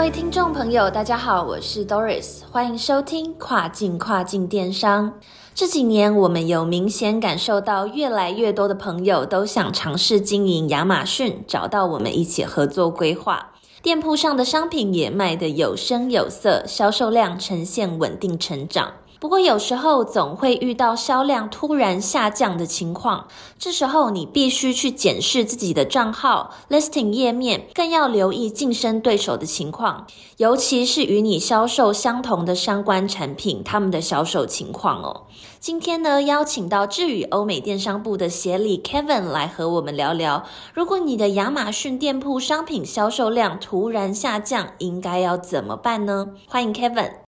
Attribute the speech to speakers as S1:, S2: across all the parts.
S1: 各位听众朋友，大家好，我是 Doris，欢迎收听跨境跨境电商。这几年，我们有明显感受到，越来越多的朋友都想尝试经营亚马逊，找到我们一起合作规划。店铺上的商品也卖得有声有色，销售量呈现稳定成长。不过有时候总会遇到销量突然下降的情况，这时候你必须去检视自己的账号 listing 页面，更要留意竞争对手的情况，尤其是与你销售相同的相关产品，他们的销售情况哦。今天呢，邀请到智宇欧美电商部的协理 Kevin 来和我们聊聊，如果你的亚马逊店铺商品销售量突然下降，应该要怎么办呢？欢迎 Kevin。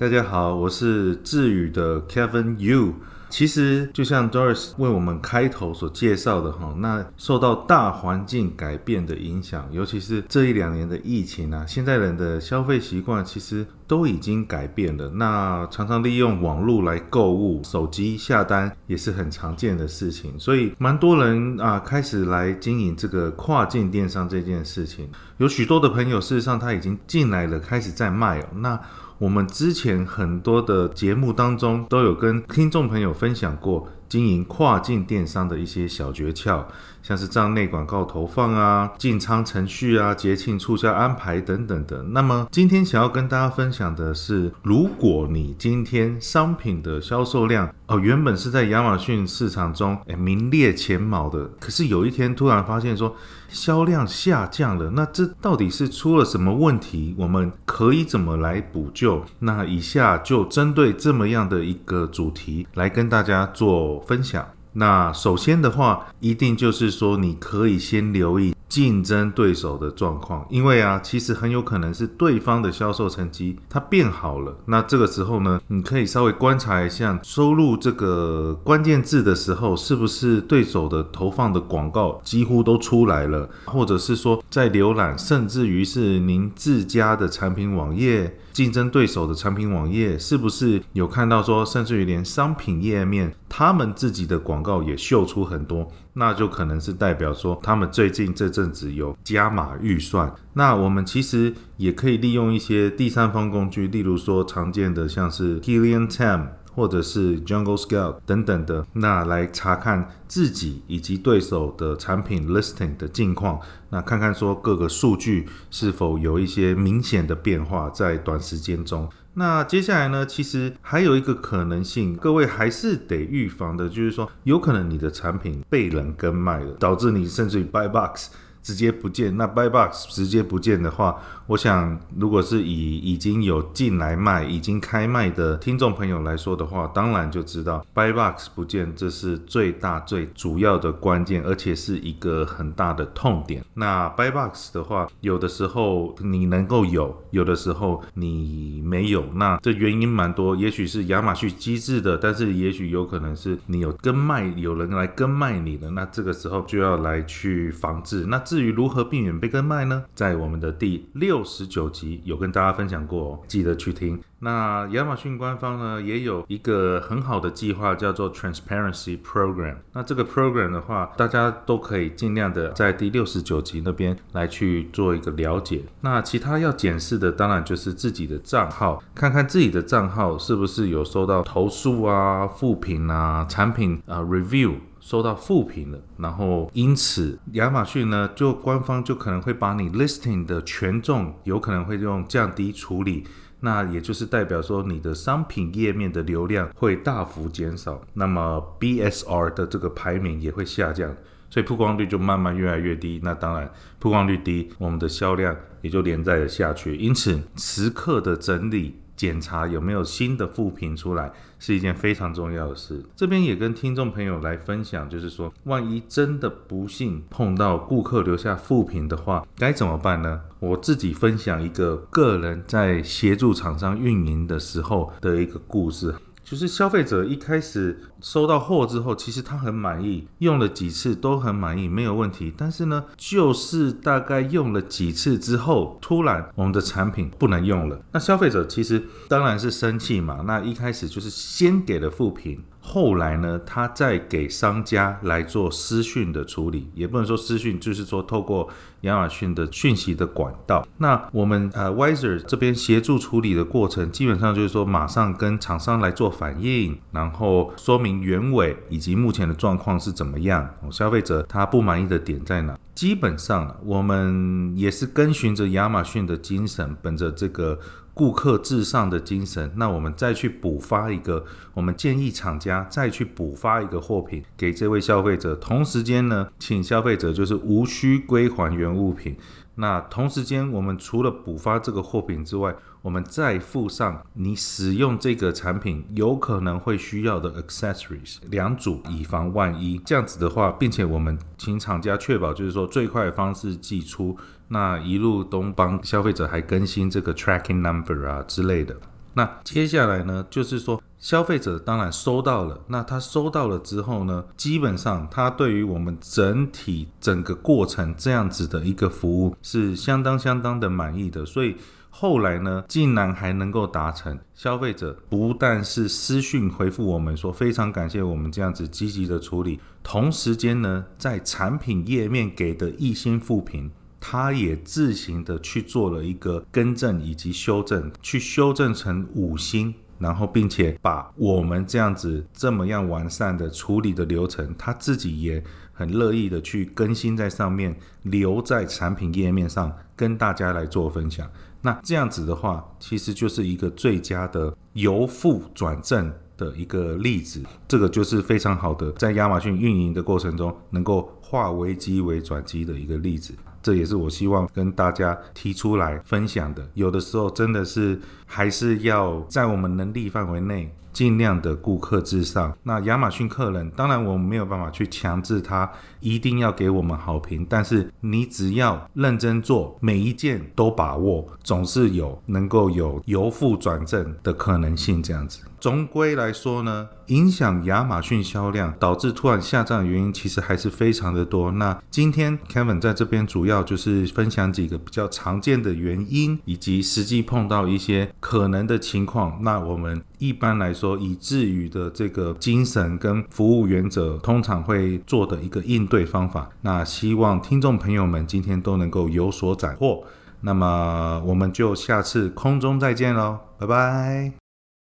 S2: 大家好，我是智宇的 Kevin Yu。其实就像 Doris 为我们开头所介绍的哈，那受到大环境改变的影响，尤其是这一两年的疫情啊，现在人的消费习惯其实都已经改变了。那常常利用网络来购物，手机下单也是很常见的事情，所以蛮多人啊开始来经营这个跨境电商这件事情。有许多的朋友，事实上他已经进来了，开始在卖哦。那我们之前很多的节目当中都有跟听众朋友分享过经营跨境电商的一些小诀窍。像是账内广告投放啊、进仓程序啊、节庆促销安排等等的。那么今天想要跟大家分享的是，如果你今天商品的销售量哦原本是在亚马逊市场中诶名列前茅的，可是有一天突然发现说销量下降了，那这到底是出了什么问题？我们可以怎么来补救？那以下就针对这么样的一个主题来跟大家做分享。那首先的话，一定就是说，你可以先留意竞争对手的状况，因为啊，其实很有可能是对方的销售成绩它变好了。那这个时候呢，你可以稍微观察一下，收入这个关键字的时候，是不是对手的投放的广告几乎都出来了，或者是说在浏览，甚至于是您自家的产品网页。竞争对手的产品网页是不是有看到说，甚至于连商品页面，他们自己的广告也秀出很多，那就可能是代表说，他们最近这阵子有加码预算。那我们其实也可以利用一些第三方工具，例如说常见的像是 Helium Time。或者是 Jungle Scout 等等的，那来查看自己以及对手的产品 listing 的近况，那看看说各个数据是否有一些明显的变化在短时间中。那接下来呢，其实还有一个可能性，各位还是得预防的，就是说有可能你的产品被人跟卖了，导致你甚至于 buy box。直接不见，那 buy box 直接不见的话，我想如果是以已经有进来卖、已经开卖的听众朋友来说的话，当然就知道 buy box 不见，这是最大最主要的关键，而且是一个很大的痛点。那 buy box 的话，有的时候你能够有，有的时候你没有，那这原因蛮多，也许是亚马逊机制的，但是也许有可能是你有跟卖，有人来跟卖你的，那这个时候就要来去防治。那至于如何避免被跟卖呢？在我们的第六十九集有跟大家分享过，记得去听。那亚马逊官方呢也有一个很好的计划，叫做 Transparency Program。那这个 program 的话，大家都可以尽量的在第六十九集那边来去做一个了解。那其他要检视的，当然就是自己的账号，看看自己的账号是不是有收到投诉啊、负评啊、产品啊 review。收到负评了，然后因此亚马逊呢，就官方就可能会把你 listing 的权重有可能会用降低处理，那也就是代表说你的商品页面的流量会大幅减少，那么 BSR 的这个排名也会下降，所以曝光率就慢慢越来越低。那当然曝光率低，我们的销量也就连载了下去。因此时刻的整理。检查有没有新的负评出来，是一件非常重要的事。这边也跟听众朋友来分享，就是说，万一真的不幸碰到顾客留下负评的话，该怎么办呢？我自己分享一个个人在协助厂商运营的时候的一个故事。就是消费者一开始收到货之后，其实他很满意，用了几次都很满意，没有问题。但是呢，就是大概用了几次之后，突然我们的产品不能用了。那消费者其实当然是生气嘛。那一开始就是先给了负评。后来呢，他再给商家来做私讯的处理，也不能说私讯，就是说透过亚马逊的讯息的管道。那我们呃 Wiser 这边协助处理的过程，基本上就是说马上跟厂商来做反应，然后说明原委以及目前的状况是怎么样，消费者他不满意的点在哪。基本上我们也是跟循着亚马逊的精神，本着这个。顾客至上的精神，那我们再去补发一个，我们建议厂家再去补发一个货品给这位消费者，同时间呢，请消费者就是无需归还原物品。那同时间，我们除了补发这个货品之外，我们再附上你使用这个产品有可能会需要的 accessories 两组，以防万一。这样子的话，并且我们请厂家确保就是说最快的方式寄出。那一路东帮消费者还更新这个 tracking number 啊之类的。那接下来呢，就是说消费者当然收到了，那他收到了之后呢，基本上他对于我们整体整个过程这样子的一个服务是相当相当的满意的。所以后来呢，竟然还能够达成消费者不但是私讯回复我们说非常感谢我们这样子积极的处理，同时间呢，在产品页面给的一星复评。他也自行的去做了一个更正以及修正，去修正成五星，然后并且把我们这样子这么样完善的处理的流程，他自己也很乐意的去更新在上面，留在产品页面上跟大家来做分享。那这样子的话，其实就是一个最佳的由负转正的一个例子。这个就是非常好的在亚马逊运营的过程中，能够化危机为转机的一个例子。这也是我希望跟大家提出来分享的。有的时候真的是还是要在我们能力范围内。尽量的顾客至上。那亚马逊客人，当然我们没有办法去强制他一定要给我们好评，但是你只要认真做，每一件都把握，总是有能够有由负转正的可能性。这样子，总归来说呢，影响亚马逊销量导致突然下降的原因，其实还是非常的多。那今天 Kevin 在这边主要就是分享几个比较常见的原因，以及实际碰到一些可能的情况。那我们一般来说。所以至于的这个精神跟服务原则，通常会做的一个应对方法。那希望听众朋友们今天都能够有所斩获。那么我们就下次空中再见喽，拜拜。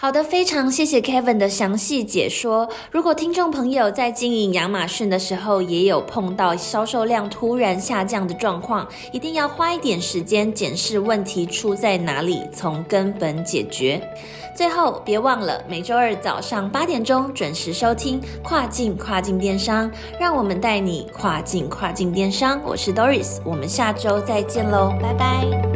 S1: 好的，非常谢谢 Kevin 的详细解说。如果听众朋友在经营亚马逊的时候，也有碰到销售量突然下降的状况，一定要花一点时间检视问题出在哪里，从根本解决。最后，别忘了每周二早上八点钟准时收听《跨境跨境电商》，让我们带你跨境跨境电商。我是 Doris，我们下周再见喽，拜拜。